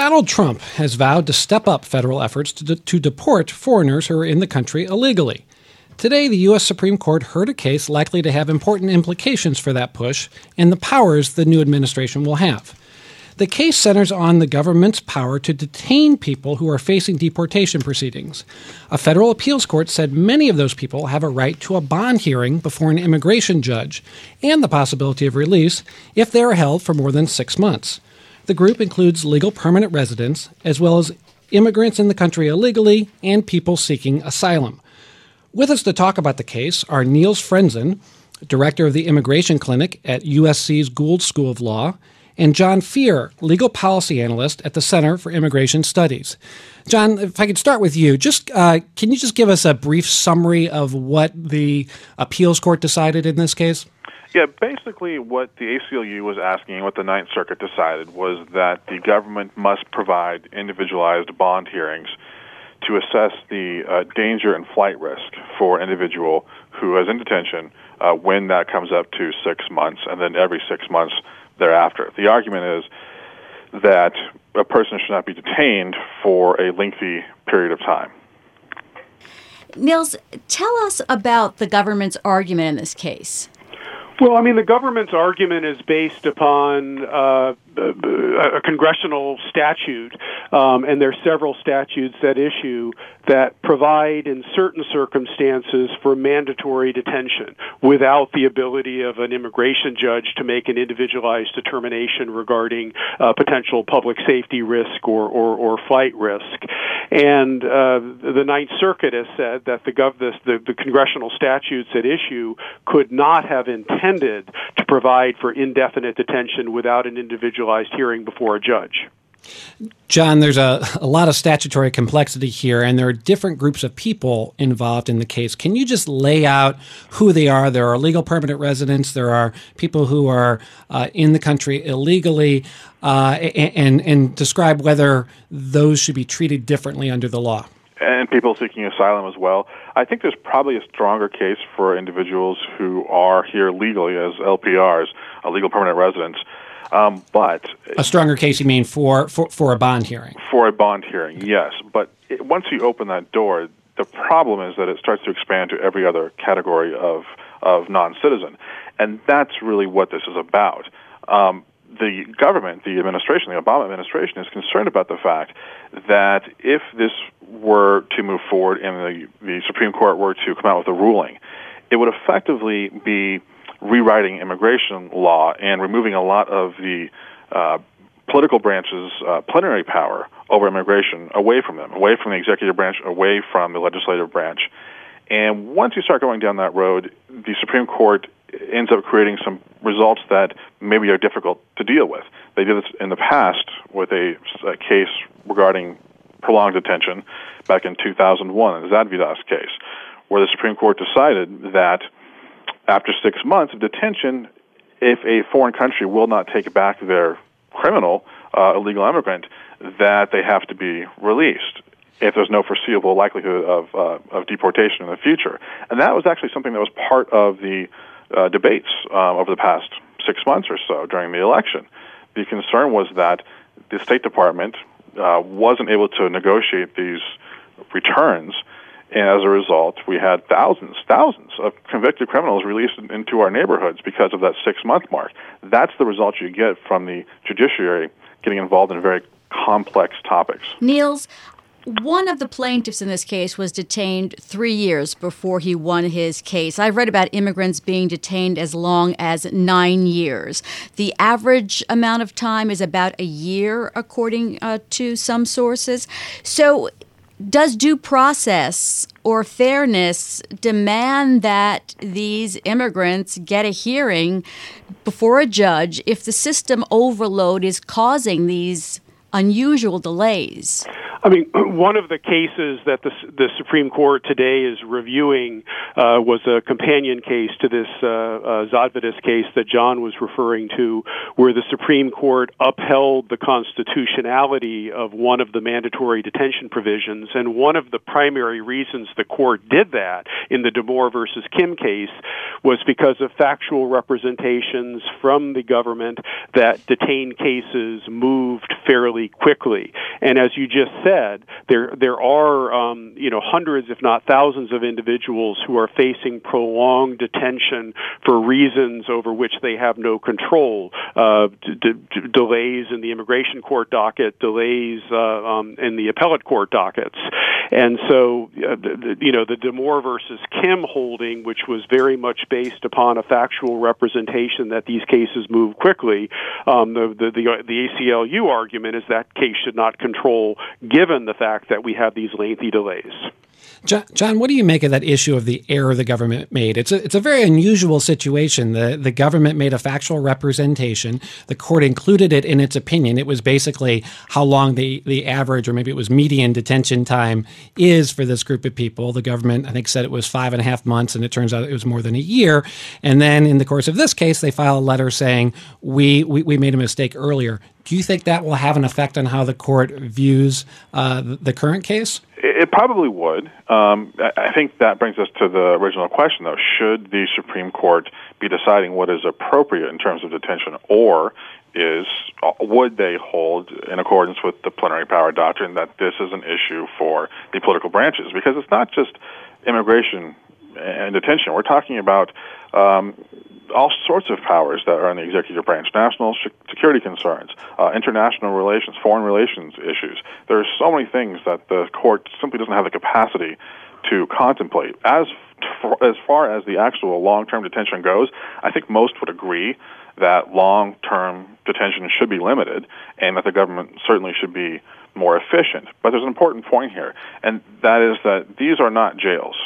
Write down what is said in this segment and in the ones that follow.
Donald Trump has vowed to step up federal efforts to, de- to deport foreigners who are in the country illegally. Today, the U.S. Supreme Court heard a case likely to have important implications for that push and the powers the new administration will have. The case centers on the government's power to detain people who are facing deportation proceedings. A federal appeals court said many of those people have a right to a bond hearing before an immigration judge and the possibility of release if they are held for more than six months. The group includes legal permanent residents, as well as immigrants in the country illegally and people seeking asylum. With us to talk about the case are Niels Frenzen, director of the Immigration Clinic at USC's Gould School of Law, and Jon Feere, legal policy analyst at the Center for Immigration Studies. Jon, if I could start with you, just uh, can you just give us a brief summary of what the appeals court decided in this case? Yeah, basically, what the ACLU was asking, what the Ninth Circuit decided, was that the government must provide individualized bond hearings to assess the uh, danger and flight risk for an individual who is in detention uh, when that comes up to six months, and then every six months thereafter. The argument is that a person should not be detained for a lengthy period of time. Niels, tell us about the government's argument in this case. Well, I mean, the government's argument is based upon uh, a congressional statute, um, and there are several statutes that issue that provide, in certain circumstances, for mandatory detention without the ability of an immigration judge to make an individualized determination regarding uh, potential public safety risk or, or, or flight risk. And uh, the Ninth Circuit has said that the, gov- the, the, the congressional statutes at issue could not have intended to provide for indefinite detention without an individualized hearing before a judge. Jon, there's a, a lot of statutory complexity here, and there are different groups of people involved in the case. Can you just lay out who they are? There are legal permanent residents, there are people who are uh, in the country illegally, uh, and, and describe whether those should be treated differently under the law. And people seeking asylum as well. I think there's probably a stronger case for individuals who are here legally as LPRs, uh, legal permanent residents. Um, but a stronger case, you mean for, for, for a bond hearing? For a bond hearing, yes. But it, once you open that door, the problem is that it starts to expand to every other category of of non-citizen, and that's really what this is about. Um, the government, the administration, the Obama administration, is concerned about the fact that if this were to move forward and the, the Supreme Court were to come out with a ruling, it would effectively be rewriting immigration law and removing a lot of the uh, political branch's uh, plenary power over immigration away from them, away from the executive branch, away from the legislative branch. And once you start going down that road, the Supreme Court ends up creating some results that maybe are difficult to deal with. They did this in the past with a, a case regarding prolonged detention back in 2001, the Zadvydas case, where the Supreme Court decided that after six months of detention, if a foreign country will not take back their criminal, uh, illegal immigrant, that they have to be released if there's no foreseeable likelihood of, uh, of deportation in the future. And that was actually something that was part of the uh, debates um, over the past six months or so during the election. The concern was that the State Department uh, wasn't able to negotiate these returns and as a result, we had thousands, thousands of convicted criminals released into our neighborhoods because of that six month mark. That's the result you get from the judiciary getting involved in very complex topics. Niels, one of the plaintiffs in this case was detained three years before he won his case. I've read about immigrants being detained as long as nine years. The average amount of time is about a year, according uh, to some sources. So, does due process or fairness demand that these immigrants get a hearing before a judge if the system overload is causing these unusual delays? I mean, one of the cases that the, the Supreme Court today is reviewing uh, was a companion case to this uh, uh, case that Jon was referring to, where the Supreme Court upheld the constitutionality of one of the mandatory detention provisions. And one of the primary reasons the court did that in the Demore versus Kim case was because of factual representations from the government that detained cases moved fairly quickly. And as you just said, there there are um, you know hundreds, if not thousands, of individuals who are facing prolonged detention for reasons over which they have no control. Uh, d- d- delays in the immigration court docket, delays uh, um, in the appellate court dockets, and so uh, the, you know the Demore versus Kim holding, which was very much based upon a factual representation that these cases move quickly. Um, the, the the the ACLU argument is that case should not control, given the fact that we have these lengthy delays. Jon, what do you make of that issue of the error the government made? It's a, it's a very unusual situation. The, the government made a factual representation. The court included it in its opinion. It was basically how long the, the average, or maybe it was median detention time is for this group of people. The government, I think, said it was five and a half months, and it turns out it was more than a year. And then in the course of this case, they file a letter saying, we, we, we made a mistake earlier. Do you think that will have an effect on how the court views uh, the current case? It probably would. Um, I think that brings us to the original question, though. Should the Supreme Court be deciding what is appropriate in terms of detention, or is would they hold, in accordance with the plenary power doctrine, that this is an issue for the political branches? Because it's not just immigration and detention. We're talking about um, all sorts of powers that are in the executive branch national security concerns, uh, international relations, foreign relations issues. There are so many things that the court simply doesn't have the capacity to contemplate. As, as far as the actual long term detention goes, I think most would agree that long term detention should be limited and that the government certainly should be more efficient. But there's an important point here, and that is that these are not jails.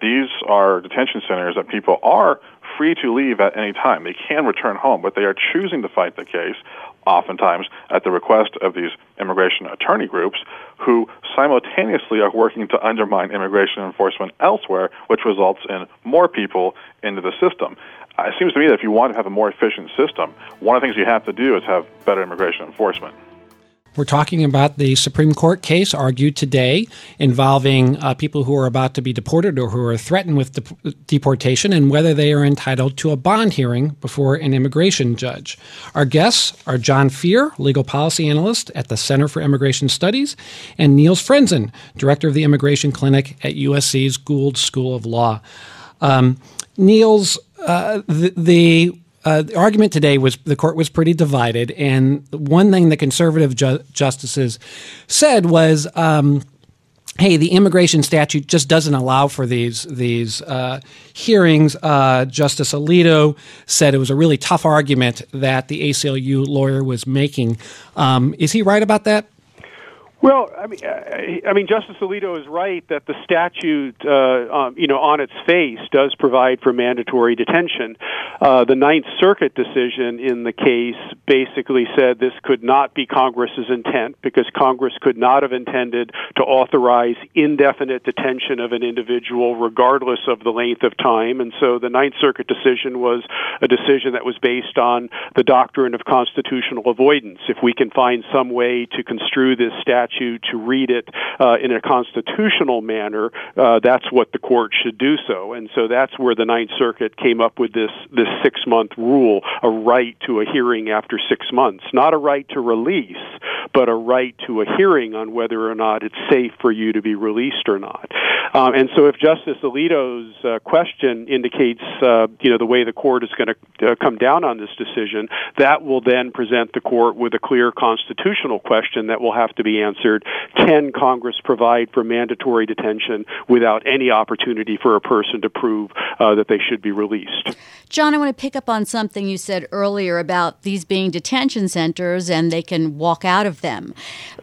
These are detention centers that people are free to leave at any time. They can return home, but they are choosing to fight the case, oftentimes at the request of these immigration attorney groups who simultaneously are working to undermine immigration enforcement elsewhere, which results in more people into the system. Uh, it seems to me that if you want to have a more efficient system, one of the things you have to do is have better immigration enforcement. We're talking about the Supreme Court case argued today involving uh, people who are about to be deported or who are threatened with de- deportation and whether they are entitled to a bond hearing before an immigration judge. Our guests are Jon Feere, legal policy analyst at the Center for Immigration Studies, and Niels Frenzen, director of the Immigration Clinic at USC's Gould School of Law. Um, Niels, uh, the, the uh, the argument today was the court was pretty divided, and one thing the conservative ju- justices said was. Um, hey, the immigration statute just doesn't allow for these these uh, hearings. Uh, Justice Alito said it was a really tough argument that the ACLU lawyer was making. Um, is he right about that? Well, I mean, I mean, Justice Alito is right that the statute, uh, um, you know, on its face does provide for mandatory detention. Uh, the Ninth Circuit decision in the case basically said this could not be Congress's intent because Congress could not have intended to authorize indefinite detention of an individual regardless of the length of time. And so the Ninth Circuit decision was a decision that was based on the doctrine of constitutional avoidance. If we can find some way to construe this statute to read it uh, in a constitutional manner, uh, that's what the court should do so. And so that's where the Ninth Circuit came up with this this six month rule, a right to a hearing after six months, not a right to release, but a right to a hearing on whether or not it's safe for you to be released or not. Um, and so if Justice Alito's uh, question indicates, uh, you know, the way the court is going to uh, come down on this decision, that will then present the court with a clear constitutional question that will have to be answered can Congress provide for mandatory detention without any opportunity for a person to prove uh, that they should be released? Jon, I want to pick up on something you said earlier about these being detention centers and they can walk out of them.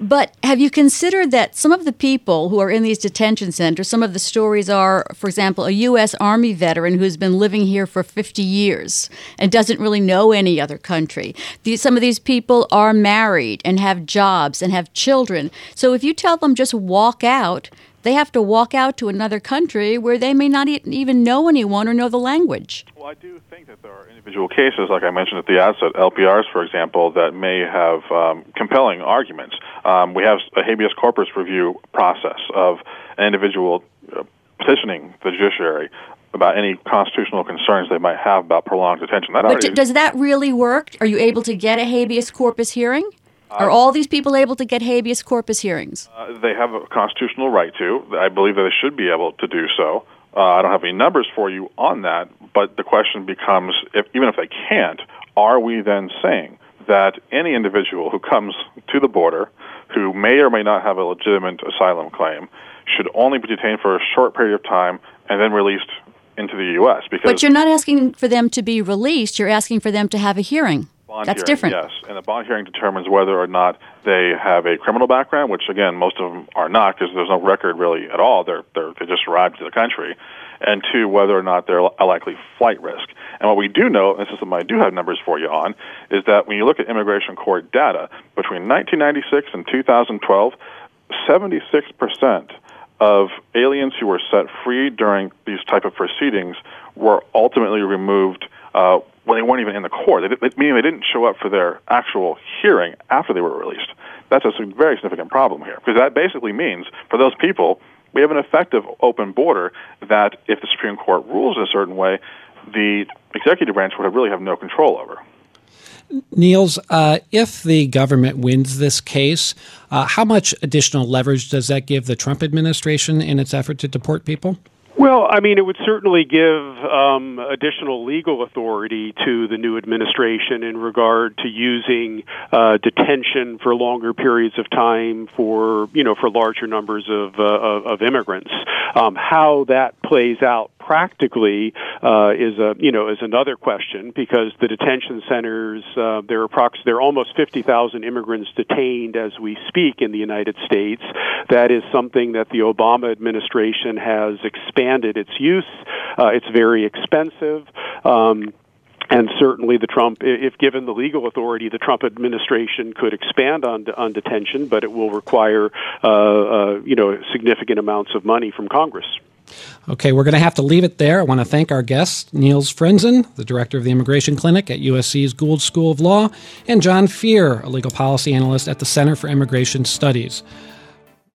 But have you considered that some of the people who are in these detention centers, some of the stories are, for example, a U.S. Army veteran who's been living here for 50 years and doesn't really know any other country. These, some of these people are married and have jobs and have children. So if you tell them just walk out, they have to walk out to another country where they may not even know anyone or know the language. Well, I do think that there are individual cases, like I mentioned at the outset, LPRs, for example, that may have um, compelling arguments. Um, we have a habeas corpus review process of an individual uh, petitioning the judiciary about any constitutional concerns they might have about prolonged detention. That but does that really work? Are you able to get a habeas corpus hearing? Are all these people able to get habeas corpus hearings? Uh, they have a constitutional right to. I believe that they should be able to do so. Uh, I don't have any numbers for you on that, but the question becomes, if, even if they can't, are we then saying that any individual who comes to the border who may or may not have a legitimate asylum claim should only be detained for a short period of time and then released into the U.S. Because but you're not asking for them to be released. You're asking for them to have a hearing. Bond That's hearing, different. Yes, and the bond hearing determines whether or not they have a criminal background, which again most of them are not because there's no record really at all. They're, they're they just arrived to the country, and two whether or not they're a likely flight risk. And what we do know, and this is something I do have numbers for you on, is that when you look at immigration court data between 1996 and 2012, 76 percent of aliens who were set free during these type of proceedings were ultimately removed uh, when they weren't even in the court. They, they, meaning they didn't show up for their actual hearing after they were released. That's a very significant problem here because that basically means for those people we have an effective open border that if the Supreme Court rules in a certain way, the executive branch would really have no control over. Niels, uh, if the government wins this case, uh, how much additional leverage does that give the Trump administration in its effort to deport people? Well, I mean, it would certainly give um, additional legal authority to the new administration in regard to using uh, detention for longer periods of time for you know for larger numbers of uh, of, immigrants. Um, how that plays out practically uh, is a you know is another question because the detention centers uh, there are approx- there are almost 50,000 immigrants detained as we speak in the United States. That is something that the Obama administration has expanded its use. Uh, it's very expensive. Um, and certainly the Trump, if given the legal authority, the Trump administration could expand on on detention, but it will require, uh, uh, you know, significant amounts of money from Congress. Okay, we're going to have to leave it there. I want to thank our guests, Niels Frenzen, the director of the Immigration Clinic at USC's Gould School of Law, and Jon Feere, a legal policy analyst at the Center for Immigration Studies.